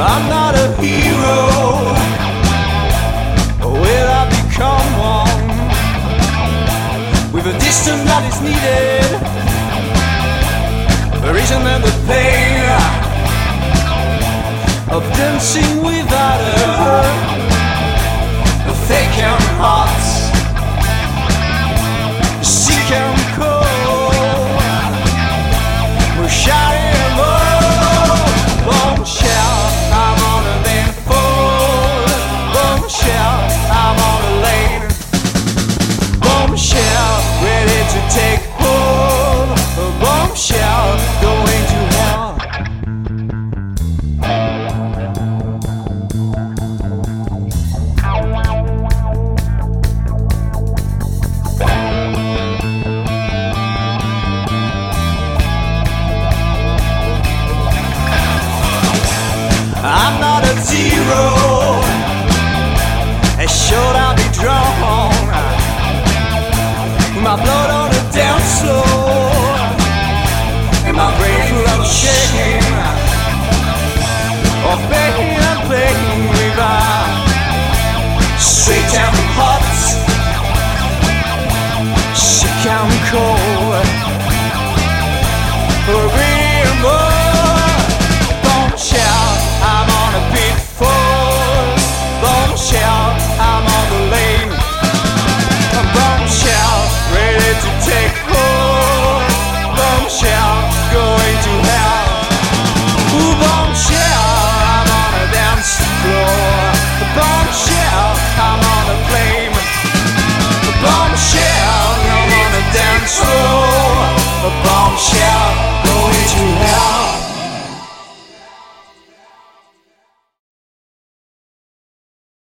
I'm not a hero. Will I become one with a distance that is needed? The reason and the pain of dancing without zero. And Should I be drawn? My blood on the dance floor, and my brain full of shame. Of pain and pain, river. Straight down